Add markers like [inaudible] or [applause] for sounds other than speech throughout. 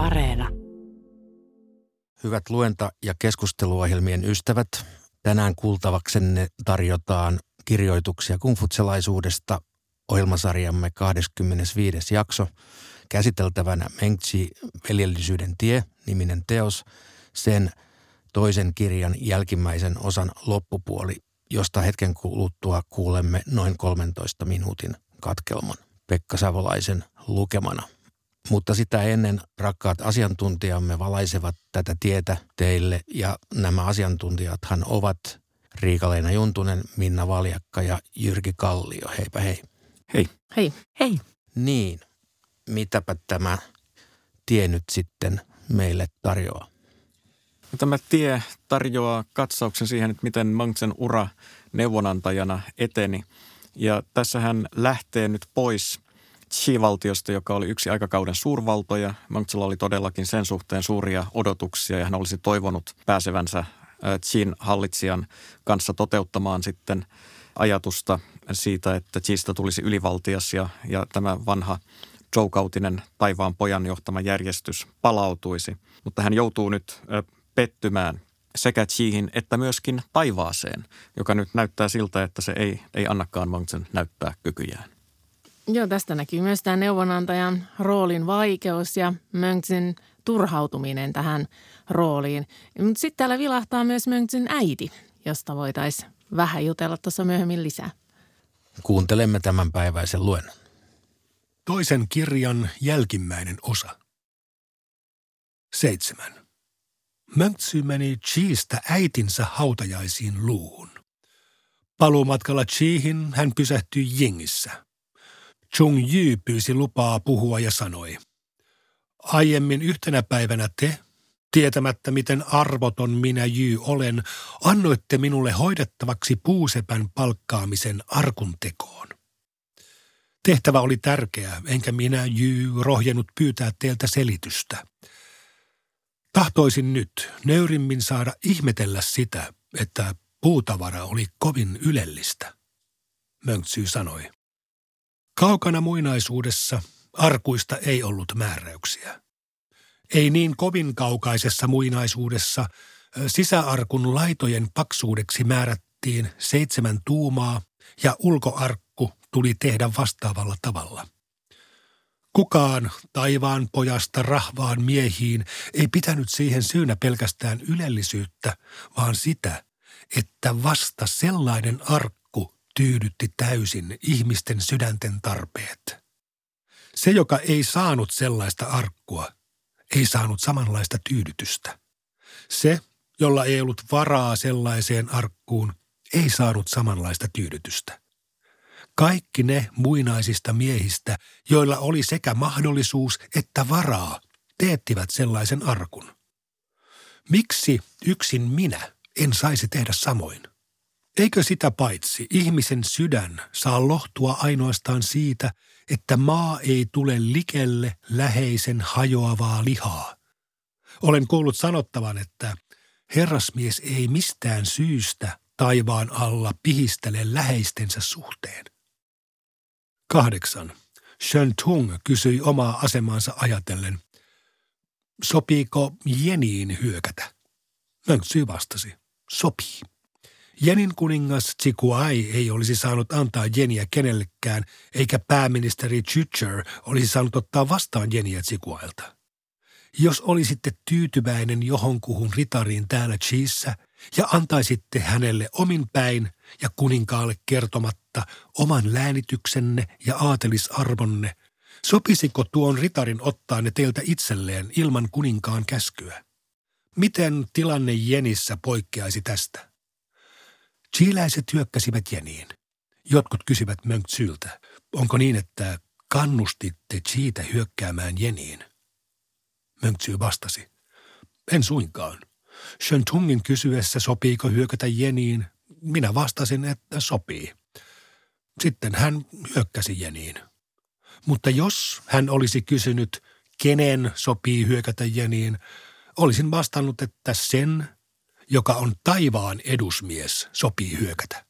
Areena. Hyvät luenta- ja keskusteluohjelmien ystävät, tänään kuultavaksenne tarjotaan kirjoituksia kungfutselaisuudesta ohjelmasarjamme 25. jakso. Käsiteltävänä Mengtsi veljellisyyden tie, niminen teos, sen toisen kirjan jälkimmäisen osan loppupuoli, josta hetken kuluttua kuulemme noin 13 minuutin katkelman Pekka Savolaisen lukemana – mutta sitä ennen rakkaat asiantuntijamme valaisevat tätä tietä teille ja nämä asiantuntijathan ovat Riikaleina Juntunen, Minna Valjakka ja Jyrki Kallio. Heipä hei. Hei. Hei. Hei. Niin, mitäpä tämä tie nyt sitten meille tarjoaa? No, tämä tie tarjoaa katsauksen siihen, että miten Mangtsen ura neuvonantajana eteni. Ja tässä hän lähtee nyt pois Xi-valtiosta, joka oli yksi aikakauden suurvaltoja. Mangtsella oli todellakin sen suhteen suuria odotuksia ja hän olisi toivonut pääsevänsä Xin hallitsijan kanssa toteuttamaan sitten ajatusta siitä, että Xista tulisi ylivaltias ja, ja tämä vanha Zhou-kautinen taivaan pojan johtama järjestys palautuisi. Mutta hän joutuu nyt pettymään sekä Xihin että myöskin taivaaseen, joka nyt näyttää siltä, että se ei, ei annakaan Mangtsen näyttää kykyjään. Joo, tästä näkyy myös tämä neuvonantajan roolin vaikeus ja Mönksin turhautuminen tähän rooliin. Mutta sitten täällä vilahtaa myös Mönksin äiti, josta voitaisiin vähän jutella tuossa myöhemmin lisää. Kuuntelemme tämän päiväisen luennon. Toisen kirjan jälkimmäinen osa. Seitsemän. Mönksy meni Chiistä äitinsä hautajaisiin luuhun. Paluumatkalla Chiihin hän pysähtyi Jingissä – Chung Yu pyysi lupaa puhua ja sanoi, aiemmin yhtenä päivänä te, tietämättä miten arvoton minä Jy olen, annoitte minulle hoidettavaksi puusepän palkkaamisen arkun tekoon. Tehtävä oli tärkeä, enkä minä Jy rohjennut pyytää teiltä selitystä. Tahtoisin nyt nöyrimmin saada ihmetellä sitä, että puutavara oli kovin ylellistä. Mönksy sanoi. Kaukana muinaisuudessa arkuista ei ollut määräyksiä. Ei niin kovin kaukaisessa muinaisuudessa sisäarkun laitojen paksuudeksi määrättiin seitsemän tuumaa ja ulkoarkku tuli tehdä vastaavalla tavalla. Kukaan taivaan pojasta rahvaan miehiin ei pitänyt siihen syynä pelkästään ylellisyyttä, vaan sitä, että vasta sellainen arkku, tyydytti täysin ihmisten sydänten tarpeet. Se, joka ei saanut sellaista arkkua, ei saanut samanlaista tyydytystä. Se, jolla ei ollut varaa sellaiseen arkkuun, ei saanut samanlaista tyydytystä. Kaikki ne muinaisista miehistä, joilla oli sekä mahdollisuus että varaa, teettivät sellaisen arkun. Miksi yksin minä en saisi tehdä samoin? Eikö sitä paitsi ihmisen sydän saa lohtua ainoastaan siitä, että maa ei tule likelle läheisen hajoavaa lihaa? Olen kuullut sanottavan, että herrasmies ei mistään syystä taivaan alla pihistele läheistensä suhteen. Kahdeksan. Shen Tung kysyi omaa asemansa ajatellen, sopiiko Jeniin hyökätä? Mönksy vastasi, sopii. Jenin kuningas Tsikuai ei olisi saanut antaa Jeniä kenellekään, eikä pääministeri Chucher olisi saanut ottaa vastaan Jeniä Tsikuailta. Jos olisitte tyytyväinen johonkuhun ritariin täällä Chiissä ja antaisitte hänelle omin päin ja kuninkaalle kertomatta oman läänityksenne ja aatelisarvonne, sopisiko tuon ritarin ottaa ne teiltä itselleen ilman kuninkaan käskyä? Miten tilanne Jenissä poikkeaisi tästä? Chiiläiset hyökkäsivät Jeniin. Jotkut kysyvät Mönksyltä, onko niin, että kannustitte Chiitä hyökkäämään Jeniin? Mönksy vastasi, en suinkaan. Shentungin kysyessä sopiiko hyökätä Jeniin, minä vastasin, että sopii. Sitten hän hyökkäsi Jeniin. Mutta jos hän olisi kysynyt, kenen sopii hyökätä Jeniin, olisin vastannut, että sen, joka on taivaan edusmies, sopii hyökätä.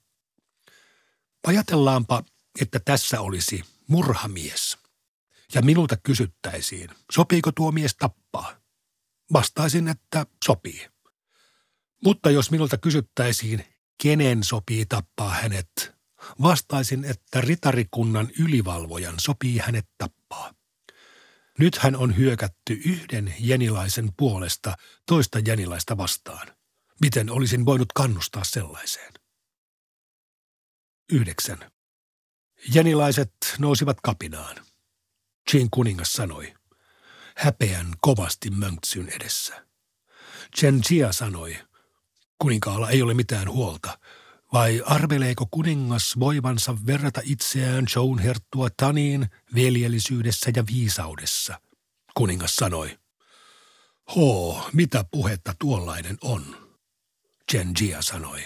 Ajatellaanpa, että tässä olisi murhamies. ja minulta kysyttäisiin, sopiiko tuo mies tappaa, vastaisin, että sopii. Mutta jos minulta kysyttäisiin, kenen sopii tappaa hänet, vastaisin, että ritarikunnan ylivalvojan sopii hänet tappaa. Nyt hän on hyökätty yhden jenilaisen puolesta toista jenilaista vastaan. Miten olisin voinut kannustaa sellaiseen? Yhdeksän. Jenilaiset nousivat kapinaan. Jean kuningas sanoi, häpeän kovasti Mönksyn edessä. Chen Jia sanoi, kuninkaalla ei ole mitään huolta, vai arveleeko kuningas voivansa verrata itseään Joan herttua Taniin veljellisyydessä ja viisaudessa? Kuningas sanoi, Hoo, mitä puhetta tuollainen on? Chen Jia sanoi,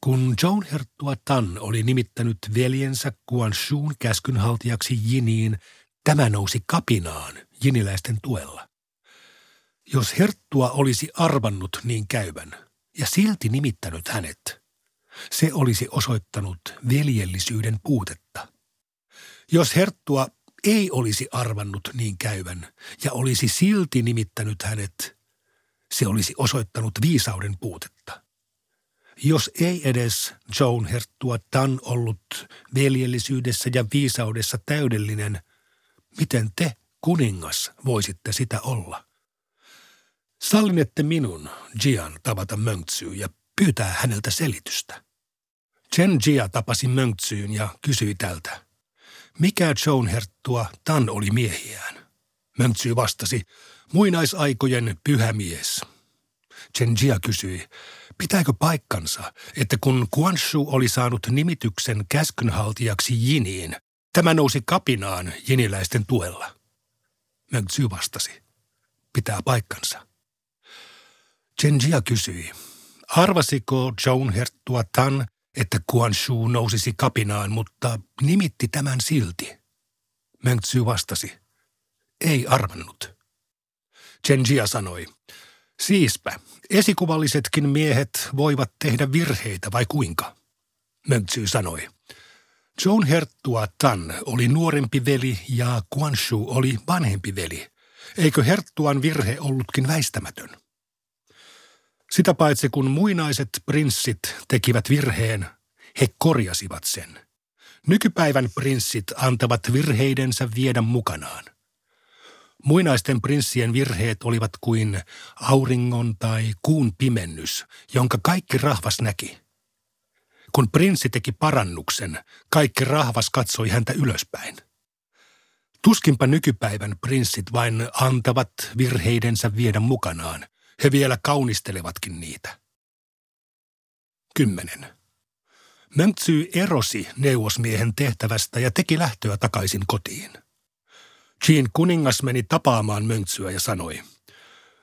kun Joan herttua Tan oli nimittänyt veljensä Guan Shun käskynhaltijaksi Jiniin, tämä nousi kapinaan jiniläisten tuella. Jos herttua olisi arvannut niin käyvän ja silti nimittänyt hänet – se olisi osoittanut veljellisyyden puutetta. Jos Herttua ei olisi arvannut niin käyvän ja olisi silti nimittänyt hänet, se olisi osoittanut viisauden puutetta. Jos ei edes Joan Herttua Tan ollut veljellisyydessä ja viisaudessa täydellinen, miten te, kuningas, voisitte sitä olla? Sallinette minun, Jian, tavata Mönktsyy ja pyytää häneltä selitystä. Chen Jia tapasi Mönksyyn ja kysyi tältä. Mikä Joan Herttua Tan oli miehiään? Mönksy vastasi, muinaisaikojen pyhä mies. Chen Jia kysyi, pitääkö paikkansa, että kun Shu oli saanut nimityksen käskynhaltijaksi Jiniin, tämä nousi kapinaan jiniläisten tuella? Mönksy vastasi, pitää paikkansa. Chen Jia kysyi, arvasiko Joan Herttua Tan että Shu nousisi kapinaan, mutta nimitti tämän silti. Mengtsy vastasi, ei arvannut. Jia sanoi, siispä, esikuvallisetkin miehet voivat tehdä virheitä vai kuinka? Mengtsy sanoi, Joan Herttua Tan oli nuorempi veli ja Shu oli vanhempi veli. Eikö Herttuan virhe ollutkin väistämätön? Sitä paitsi kun muinaiset prinssit tekivät virheen, he korjasivat sen. Nykypäivän prinssit antavat virheidensä viedä mukanaan. Muinaisten prinssien virheet olivat kuin auringon tai kuun pimennys, jonka kaikki rahvas näki. Kun prinssi teki parannuksen, kaikki rahvas katsoi häntä ylöspäin. Tuskinpa nykypäivän prinssit vain antavat virheidensä viedä mukanaan – he vielä kaunistelevatkin niitä. 10. Mönksy erosi neuvosmiehen tehtävästä ja teki lähtöä takaisin kotiin. Jean kuningas meni tapaamaan Mönksyä ja sanoi,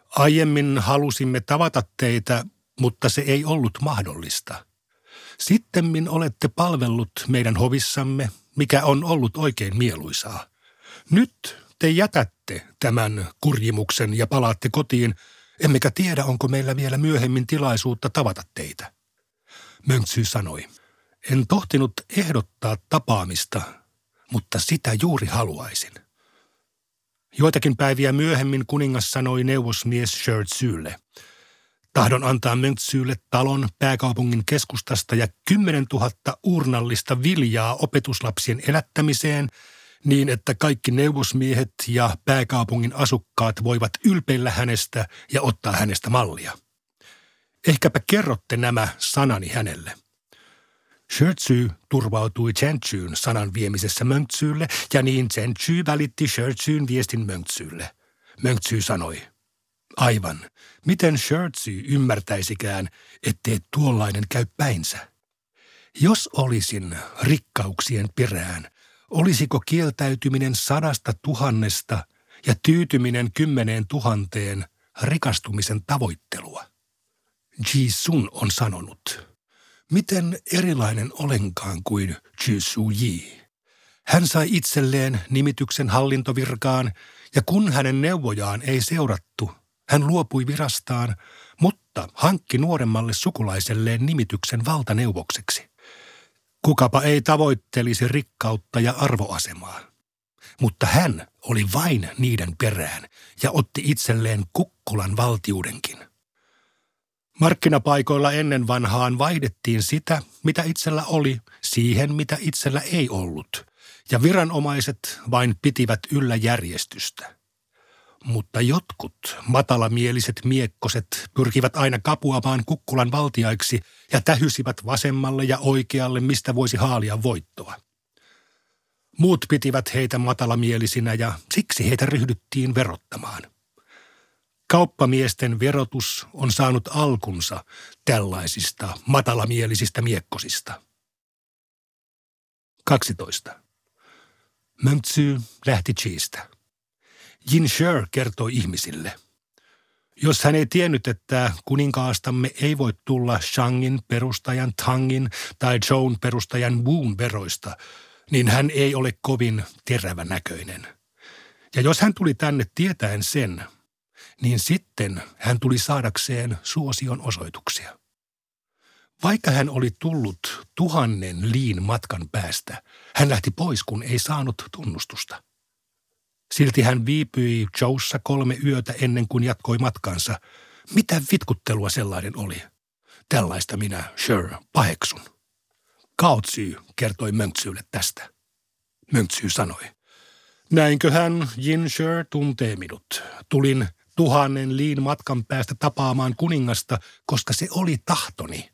aiemmin halusimme tavata teitä, mutta se ei ollut mahdollista. Sittemmin olette palvellut meidän hovissamme, mikä on ollut oikein mieluisaa. Nyt te jätätte tämän kurjimuksen ja palaatte kotiin – Emmekä tiedä, onko meillä vielä myöhemmin tilaisuutta tavata teitä. Mönksy sanoi, en tohtinut ehdottaa tapaamista, mutta sitä juuri haluaisin. Joitakin päiviä myöhemmin kuningas sanoi neuvosmies Shertsylle. Tahdon antaa Mönksylle talon pääkaupungin keskustasta ja 10 000 urnallista viljaa opetuslapsien elättämiseen – niin että kaikki neuvosmiehet ja pääkaupungin asukkaat voivat ylpeillä hänestä ja ottaa hänestä mallia. Ehkäpä kerrotte nämä sanani hänelle. Shertsy turvautui Chenchyn sanan viemisessä Mönktsyylle ja niin Chentsy välitti Shertsyn viestin Mönktsyylle. Mönktsy sanoi, aivan, miten Shertsy ymmärtäisikään, ettei tuollainen käy päinsä. Jos olisin rikkauksien perään, Olisiko kieltäytyminen sadasta tuhannesta ja tyytyminen kymmeneen tuhanteen rikastumisen tavoittelua? Ji Sun on sanonut, miten erilainen olenkaan kuin Ji Su Yi. Hän sai itselleen nimityksen hallintovirkaan ja kun hänen neuvojaan ei seurattu, hän luopui virastaan, mutta hankki nuoremmalle sukulaiselleen nimityksen valtaneuvokseksi. Kukapa ei tavoittelisi rikkautta ja arvoasemaa. Mutta hän oli vain niiden perään ja otti itselleen kukkulan valtiudenkin. Markkinapaikoilla ennen vanhaan vaihdettiin sitä, mitä itsellä oli, siihen, mitä itsellä ei ollut, ja viranomaiset vain pitivät yllä järjestystä. Mutta jotkut matalamieliset miekkoset pyrkivät aina kapuamaan kukkulan valtiaiksi ja tähysivät vasemmalle ja oikealle, mistä voisi haalia voittoa. Muut pitivät heitä matalamielisinä ja siksi heitä ryhdyttiin verottamaan. Kauppamiesten verotus on saanut alkunsa tällaisista matalamielisistä miekkosista. 12. Möntsy lähti Chiistä. Jin Sher kertoi ihmisille. Jos hän ei tiennyt, että kuninkaastamme ei voi tulla Shangin perustajan Tangin tai Joan perustajan Woon veroista, niin hän ei ole kovin terävä näköinen. Ja jos hän tuli tänne tietäen sen, niin sitten hän tuli saadakseen suosion osoituksia. Vaikka hän oli tullut tuhannen liin matkan päästä, hän lähti pois, kun ei saanut tunnustusta. Silti hän viipyi Joussa kolme yötä ennen kuin jatkoi matkansa. Mitä vitkuttelua sellainen oli? Tällaista minä, Sure, paheksun. Kaotsy kertoi Mönksylle tästä. Mönksy sanoi. Näinköhän Jin Sher tuntee minut. Tulin tuhannen liin matkan päästä tapaamaan kuningasta, koska se oli tahtoni.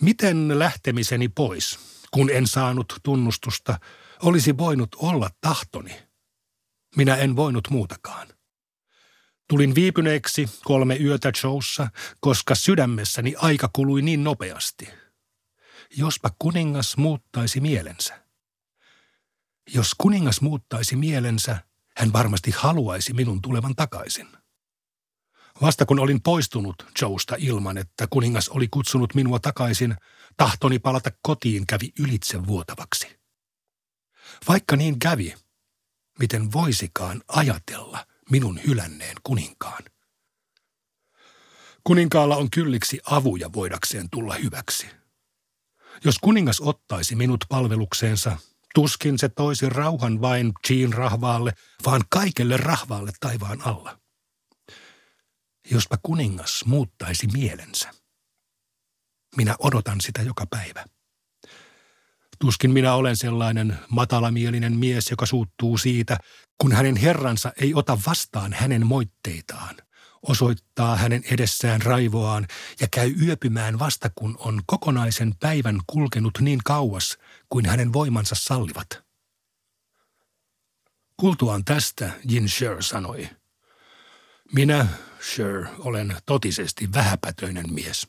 Miten lähtemiseni pois, kun en saanut tunnustusta, olisi voinut olla tahtoni? Minä en voinut muutakaan. Tulin viipyneeksi kolme yötä showssa, koska sydämessäni aika kului niin nopeasti. Jospa kuningas muuttaisi mielensä. Jos kuningas muuttaisi mielensä, hän varmasti haluaisi minun tulevan takaisin. Vasta kun olin poistunut Joesta ilman, että kuningas oli kutsunut minua takaisin, tahtoni palata kotiin kävi ylitse vuotavaksi. Vaikka niin kävi, miten voisikaan ajatella minun hylänneen kuninkaan? Kuninkaalla on kylliksi avuja voidakseen tulla hyväksi. Jos kuningas ottaisi minut palvelukseensa, tuskin se toisi rauhan vain Jean rahvaalle, vaan kaikelle rahvaalle taivaan alla. Jospa kuningas muuttaisi mielensä. Minä odotan sitä joka päivä. Tuskin minä olen sellainen matalamielinen mies, joka suuttuu siitä, kun hänen herransa ei ota vastaan hänen moitteitaan, osoittaa hänen edessään raivoaan ja käy yöpymään vasta kun on kokonaisen päivän kulkenut niin kauas kuin hänen voimansa sallivat. Kultuaan tästä Jin Sher sanoi, minä, Sher, olen totisesti vähäpätöinen mies.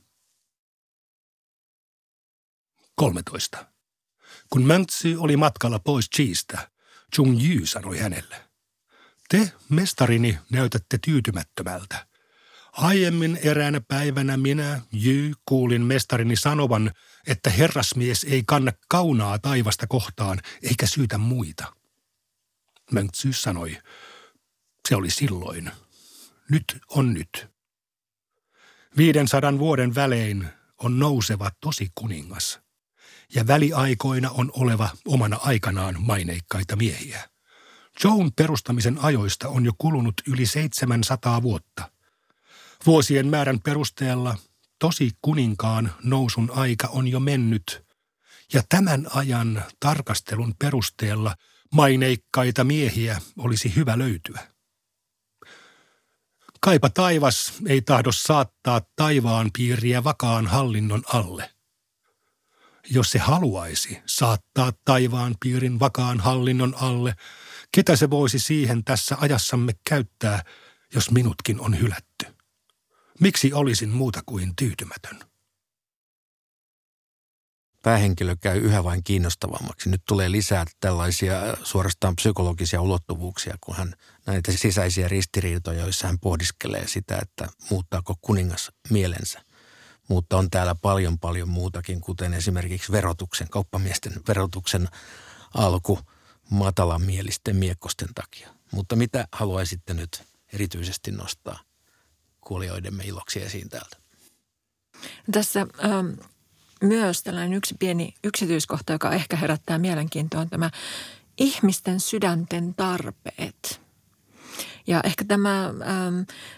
13. Kun Möntsy oli matkalla pois Chiistä, Chung Yu sanoi hänelle. Te, mestarini, näytätte tyytymättömältä. Aiemmin eräänä päivänä minä, Jy, kuulin mestarini sanovan, että herrasmies ei kanna kaunaa taivasta kohtaan eikä syytä muita. Möntsy sanoi, se oli silloin. Nyt on nyt. Viiden vuoden välein on nouseva tosi kuningas – ja väliaikoina on oleva omana aikanaan maineikkaita miehiä. Joan perustamisen ajoista on jo kulunut yli 700 vuotta. Vuosien määrän perusteella tosi kuninkaan nousun aika on jo mennyt, ja tämän ajan tarkastelun perusteella maineikkaita miehiä olisi hyvä löytyä. Kaipa taivas ei tahdo saattaa taivaan piiriä vakaan hallinnon alle – jos se haluaisi saattaa taivaan piirin vakaan hallinnon alle, ketä se voisi siihen tässä ajassamme käyttää, jos minutkin on hylätty? Miksi olisin muuta kuin tyytymätön? Päähenkilö käy yhä vain kiinnostavammaksi. Nyt tulee lisää tällaisia suorastaan psykologisia ulottuvuuksia, kun hän näitä sisäisiä ristiriitoja, joissa hän pohdiskelee sitä, että muuttaako kuningas mielensä mutta on täällä paljon paljon muutakin, kuten esimerkiksi verotuksen, kauppamiesten verotuksen alku matalamielisten miekkosten takia. Mutta mitä haluaisitte nyt erityisesti nostaa kuulijoidemme iloksi esiin täältä? Tässä ähm, myös tällainen yksi pieni yksityiskohta, joka ehkä herättää mielenkiintoa, on tämä ihmisten sydänten tarpeet. Ja ehkä tämä äm,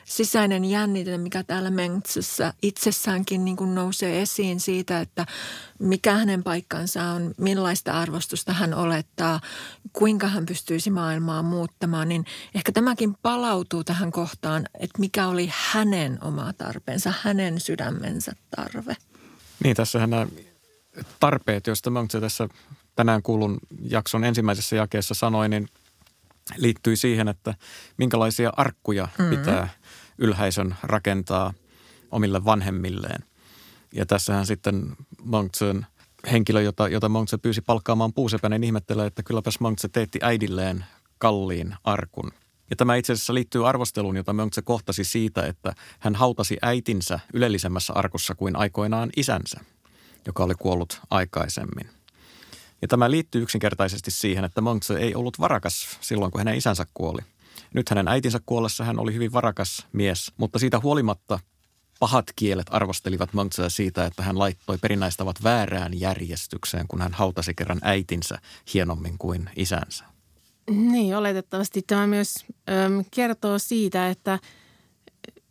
sisäinen jännite, mikä täällä Mengtsyssä itsessäänkin niin kuin nousee esiin siitä, että mikä hänen paikkansa on, millaista arvostusta hän olettaa, kuinka hän pystyisi maailmaa muuttamaan, niin ehkä tämäkin palautuu tähän kohtaan, että mikä oli hänen oma tarpeensa, hänen sydämensä tarve. Niin, tässähän nämä tarpeet, joista Mengtsy tässä tänään kuulun jakson ensimmäisessä jakeessa sanoi, niin liittyi siihen, että minkälaisia arkkuja mm-hmm. pitää ylhäisön rakentaa omille vanhemmilleen. Ja tässähän sitten Monksen henkilö, jota, jota Monkse pyysi palkkaamaan puusepäinen, ihmettelee, että kylläpäs Monkse teetti äidilleen kalliin arkun. Ja tämä itse asiassa liittyy arvosteluun, jota Monkse kohtasi siitä, että hän hautasi äitinsä ylellisemmässä arkussa kuin aikoinaan isänsä, joka oli kuollut aikaisemmin. Ja tämä liittyy yksinkertaisesti siihen, että Monkse ei ollut varakas silloin, kun hänen isänsä kuoli. Nyt hänen äitinsä kuollessa hän oli hyvin varakas mies, mutta siitä huolimatta pahat kielet arvostelivat Monksea siitä, että hän laittoi perinnäistavat väärään järjestykseen, kun hän hautasi kerran äitinsä hienommin kuin isänsä. Niin, oletettavasti tämä myös äm, kertoo siitä, että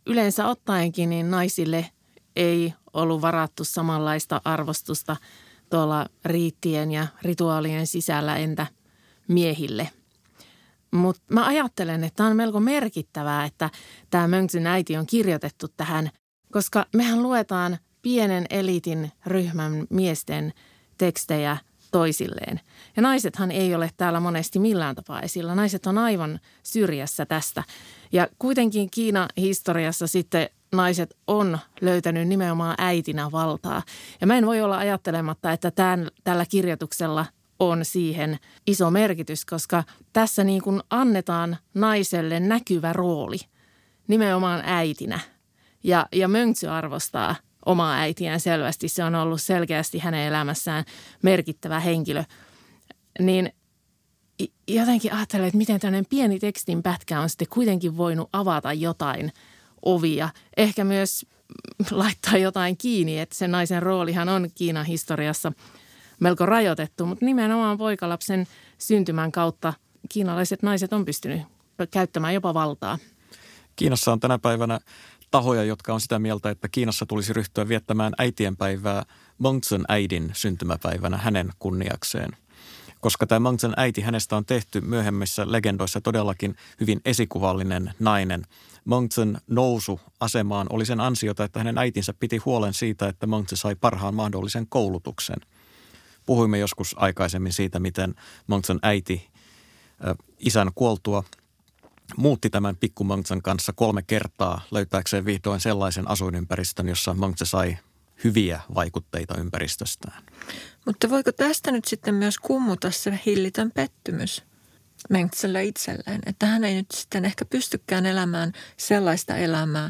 yleensä ottaenkin niin naisille ei ollut varattu samanlaista arvostusta – tuolla riittien ja rituaalien sisällä entä miehille. Mutta mä ajattelen, että on melko merkittävää, että tämä Mönksyn äiti on kirjoitettu tähän, koska mehän luetaan pienen elitin ryhmän miesten tekstejä toisilleen. Ja naisethan ei ole täällä monesti millään tapaa esillä. Naiset on aivan syrjässä tästä. Ja kuitenkin Kiina historiassa sitten naiset on löytänyt nimenomaan äitinä valtaa. Ja mä en voi olla ajattelematta, että tämän, tällä kirjoituksella on siihen iso merkitys, koska tässä niin kuin annetaan naiselle näkyvä rooli nimenomaan äitinä. Ja, ja Mönksy arvostaa omaa äitiään selvästi. Se on ollut selkeästi hänen elämässään merkittävä henkilö. Niin jotenkin ajattelen, että miten tämmöinen pieni tekstin pätkä on sitten kuitenkin voinut avata jotain – ovia. Ehkä myös [laughs] laittaa jotain kiinni, että sen naisen roolihan on Kiinan historiassa melko rajoitettu, mutta nimenomaan poikalapsen syntymän kautta kiinalaiset naiset on pystynyt käyttämään jopa valtaa. Kiinassa on tänä päivänä tahoja, jotka on sitä mieltä, että Kiinassa tulisi ryhtyä viettämään äitienpäivää Mongtsen äidin syntymäpäivänä hänen kunniakseen. Koska tämä Mongtsen äiti, hänestä on tehty myöhemmissä legendoissa todellakin hyvin esikuvallinen nainen – Monksen nousu asemaan oli sen ansiota, että hänen äitinsä piti huolen siitä, että Monkse sai parhaan mahdollisen koulutuksen. Puhuimme joskus aikaisemmin siitä, miten Monksen äiti isän kuoltua muutti tämän pikku Monksen kanssa kolme kertaa löytääkseen vihdoin sellaisen asuinympäristön, jossa Monkse sai hyviä vaikutteita ympäristöstään. Mutta voiko tästä nyt sitten myös kummuta se hillitön pettymys? Mengtsellä itselleen, että hän ei nyt sitten ehkä pystykään elämään sellaista elämää,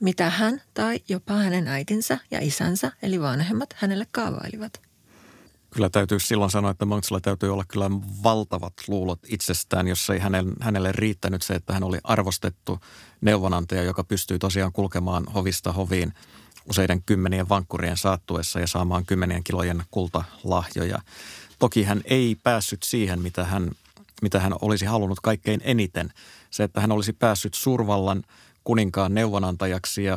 mitä hän tai jopa hänen äitinsä ja isänsä, eli vanhemmat, hänelle kaavailivat. Kyllä täytyy silloin sanoa, että Monksella täytyy olla kyllä valtavat luulot itsestään, jos ei hänen, hänelle riittänyt se, että hän oli arvostettu neuvonantaja, joka pystyy tosiaan kulkemaan hovista hoviin useiden kymmenien vankkurien saattuessa ja saamaan kymmenien kilojen kultalahjoja. Toki hän ei päässyt siihen, mitä hän mitä hän olisi halunnut kaikkein eniten. Se, että hän olisi päässyt suurvallan kuninkaan neuvonantajaksi ja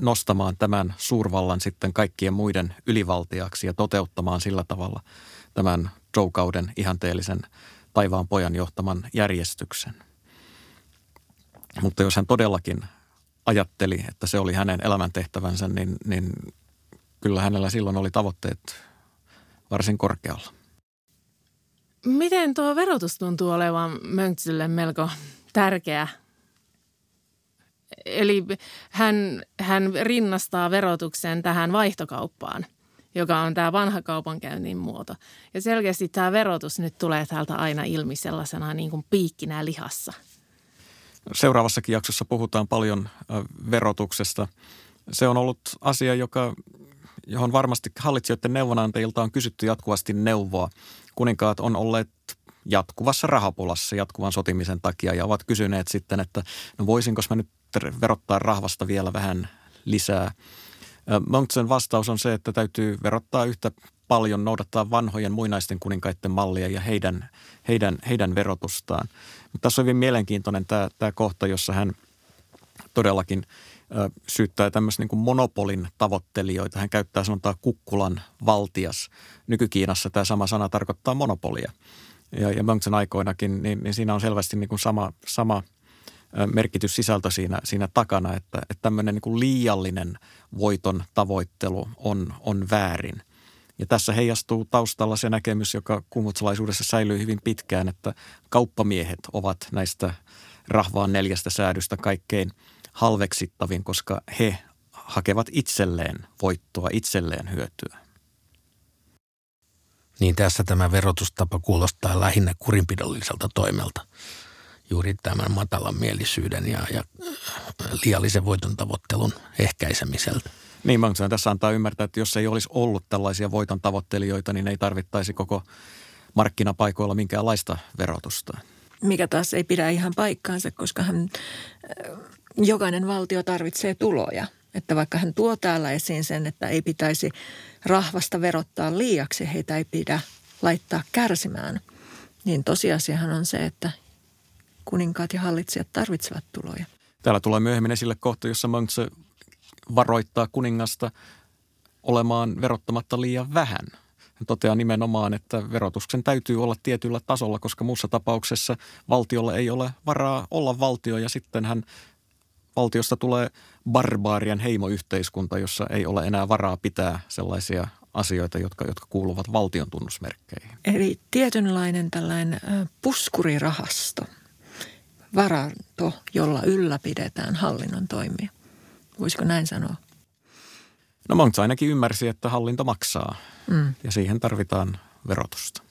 nostamaan tämän suurvallan sitten kaikkien muiden ylivaltiaksi ja toteuttamaan sillä tavalla tämän Zhou-kauden ihanteellisen taivaan pojan johtaman järjestyksen. Mutta jos hän todellakin ajatteli, että se oli hänen elämäntehtävänsä, niin, niin kyllä hänellä silloin oli tavoitteet varsin korkealla. Miten tuo verotus tuntuu olevan Mönksylle melko tärkeä? Eli hän, hän rinnastaa verotuksen tähän vaihtokauppaan, joka on tämä vanha kaupankäynnin muoto. Ja selkeästi tämä verotus nyt tulee täältä aina ilmi sellaisena niin kuin piikkinä lihassa. Seuraavassakin jaksossa puhutaan paljon verotuksesta. Se on ollut asia, joka, johon varmasti hallitsijoiden neuvonantajilta on kysytty jatkuvasti neuvoa kuninkaat on olleet jatkuvassa rahapulassa jatkuvan sotimisen takia ja ovat kysyneet sitten, että no voisinko mä nyt verottaa rahvasta vielä vähän lisää. Monksen vastaus on se, että täytyy verottaa yhtä paljon noudattaa vanhojen muinaisten kuninkaiden mallia ja heidän, heidän, heidän verotustaan. Mutta tässä on hyvin mielenkiintoinen tämä, tämä kohta, jossa hän todellakin ö, syyttää tämmöistä niin monopolin tavoittelijoita. Hän käyttää sanotaan kukkulan valtias. Nyky-Kiinassa tämä sama sana tarkoittaa monopolia. Ja, ja Mönksen aikoinakin, niin, niin siinä on selvästi niin kuin sama, sama – merkityssisältö siinä, siinä takana, että, että tämmöinen niin liiallinen voiton tavoittelu on, on väärin. Ja tässä heijastuu taustalla se näkemys, joka kummutsalaisuudessa säilyy hyvin pitkään, että kauppamiehet ovat näistä rahvaan neljästä säädystä kaikkein halveksittavin, koska he hakevat itselleen voittoa, itselleen hyötyä. Niin tässä tämä verotustapa kuulostaa lähinnä kurinpidolliselta toimelta juuri tämän matalan mielisyyden ja, ja liiallisen voiton tavoittelun ehkäisemiseltä. Niin, mä tässä antaa ymmärtää, että jos ei olisi ollut tällaisia voiton tavoittelijoita, niin ei tarvittaisi koko markkinapaikoilla minkäänlaista verotusta. Mikä taas ei pidä ihan paikkaansa, koska hän, jokainen valtio tarvitsee tuloja. Että vaikka hän tuo täällä esiin sen, että ei pitäisi rahvasta verottaa liiaksi, heitä ei pidä laittaa kärsimään, niin tosiasiahan on se, että kuninkaat ja hallitsijat tarvitsevat tuloja. Täällä tulee myöhemmin esille kohta, jossa Montse varoittaa kuningasta olemaan verottamatta liian vähän. Hän toteaa nimenomaan, että verotuksen täytyy olla tietyllä tasolla, koska muussa tapauksessa valtiolla ei ole varaa olla valtio ja sitten hän valtiosta tulee barbaarian heimoyhteiskunta, jossa ei ole enää varaa pitää sellaisia asioita, jotka, jotka kuuluvat valtion tunnusmerkkeihin. Eli tietynlainen tällainen puskurirahasto – varanto, jolla ylläpidetään hallinnon toimia. Voisiko näin sanoa? No Monks ainakin ymmärsi, että hallinto maksaa mm. ja siihen tarvitaan verotusta.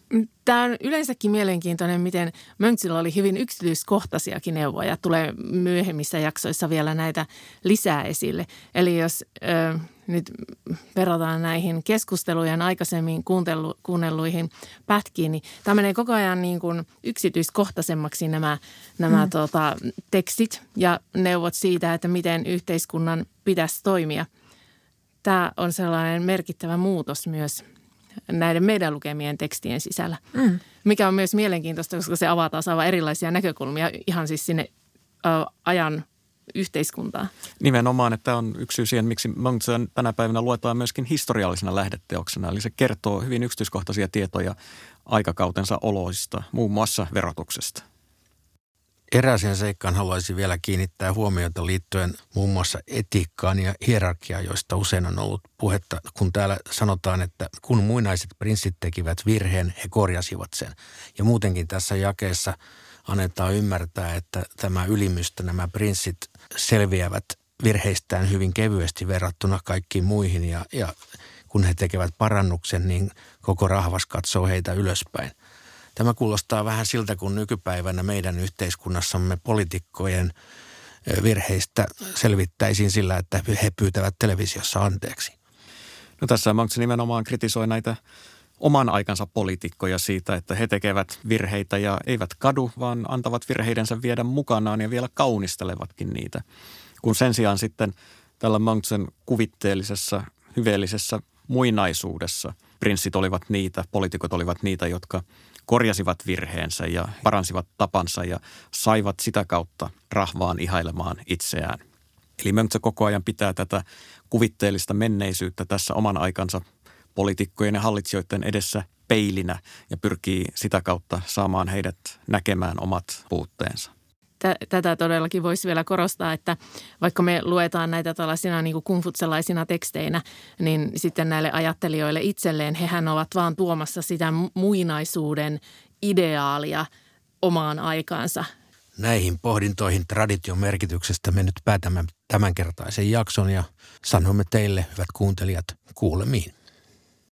Tämä on yleensäkin mielenkiintoinen, miten Mönksillä oli hyvin yksityiskohtaisiakin neuvoja. Tulee myöhemmissä jaksoissa vielä näitä lisää esille. Eli jos ö, nyt verrataan näihin keskustelujen aikaisemmin kuuntelu, kuunnelluihin pätkiin, niin tämä menee koko ajan niin kuin yksityiskohtaisemmaksi nämä, nämä mm. tota, tekstit ja neuvot siitä, että miten yhteiskunnan pitäisi toimia. Tämä on sellainen merkittävä muutos myös näiden meidän lukemien tekstien sisällä. Mm. Mikä on myös mielenkiintoista, koska se avaa taas aivan erilaisia näkökulmia ihan siis sinne ö, ajan yhteiskuntaa. Nimenomaan, että on yksi syy siihen, miksi Mongtsen tänä päivänä luetaan myöskin historiallisena lähdeteoksena. Eli se kertoo hyvin yksityiskohtaisia tietoja aikakautensa oloista, muun muassa verotuksesta. Erääseen seikkaan haluaisin vielä kiinnittää huomiota liittyen muun muassa etiikkaan ja hierarkiaan, joista usein on ollut puhetta, kun täällä sanotaan, että kun muinaiset prinssit tekivät virheen, he korjasivat sen. Ja muutenkin tässä jakeessa annetaan ymmärtää, että tämä ylimystö, nämä prinssit selviävät virheistään hyvin kevyesti verrattuna kaikkiin muihin ja, ja kun he tekevät parannuksen, niin koko rahvas katsoo heitä ylöspäin – Tämä kuulostaa vähän siltä, kun nykypäivänä meidän yhteiskunnassamme poliitikkojen virheistä selvittäisiin sillä, että he pyytävät televisiossa anteeksi. No tässä Manksi nimenomaan kritisoi näitä oman aikansa poliitikkoja siitä, että he tekevät virheitä ja eivät kadu, vaan antavat virheidensä viedä mukanaan ja vielä kaunistelevatkin niitä. Kun sen sijaan sitten tällä Mountsen kuvitteellisessa, hyveellisessä muinaisuudessa prinssit olivat niitä, poliitikot olivat niitä, jotka korjasivat virheensä ja paransivat tapansa ja saivat sitä kautta rahvaan ihailemaan itseään. Eli Möntsä koko ajan pitää tätä kuvitteellista menneisyyttä tässä oman aikansa poliitikkojen ja hallitsijoiden edessä peilinä ja pyrkii sitä kautta saamaan heidät näkemään omat puutteensa tätä todellakin voisi vielä korostaa, että vaikka me luetaan näitä tällaisina niin kumfutselaisina teksteinä, niin sitten näille ajattelijoille itselleen hehän ovat vaan tuomassa sitä muinaisuuden ideaalia omaan aikaansa. Näihin pohdintoihin tradition merkityksestä me nyt päätämme tämänkertaisen jakson ja sanomme teille, hyvät kuuntelijat, kuulemiin.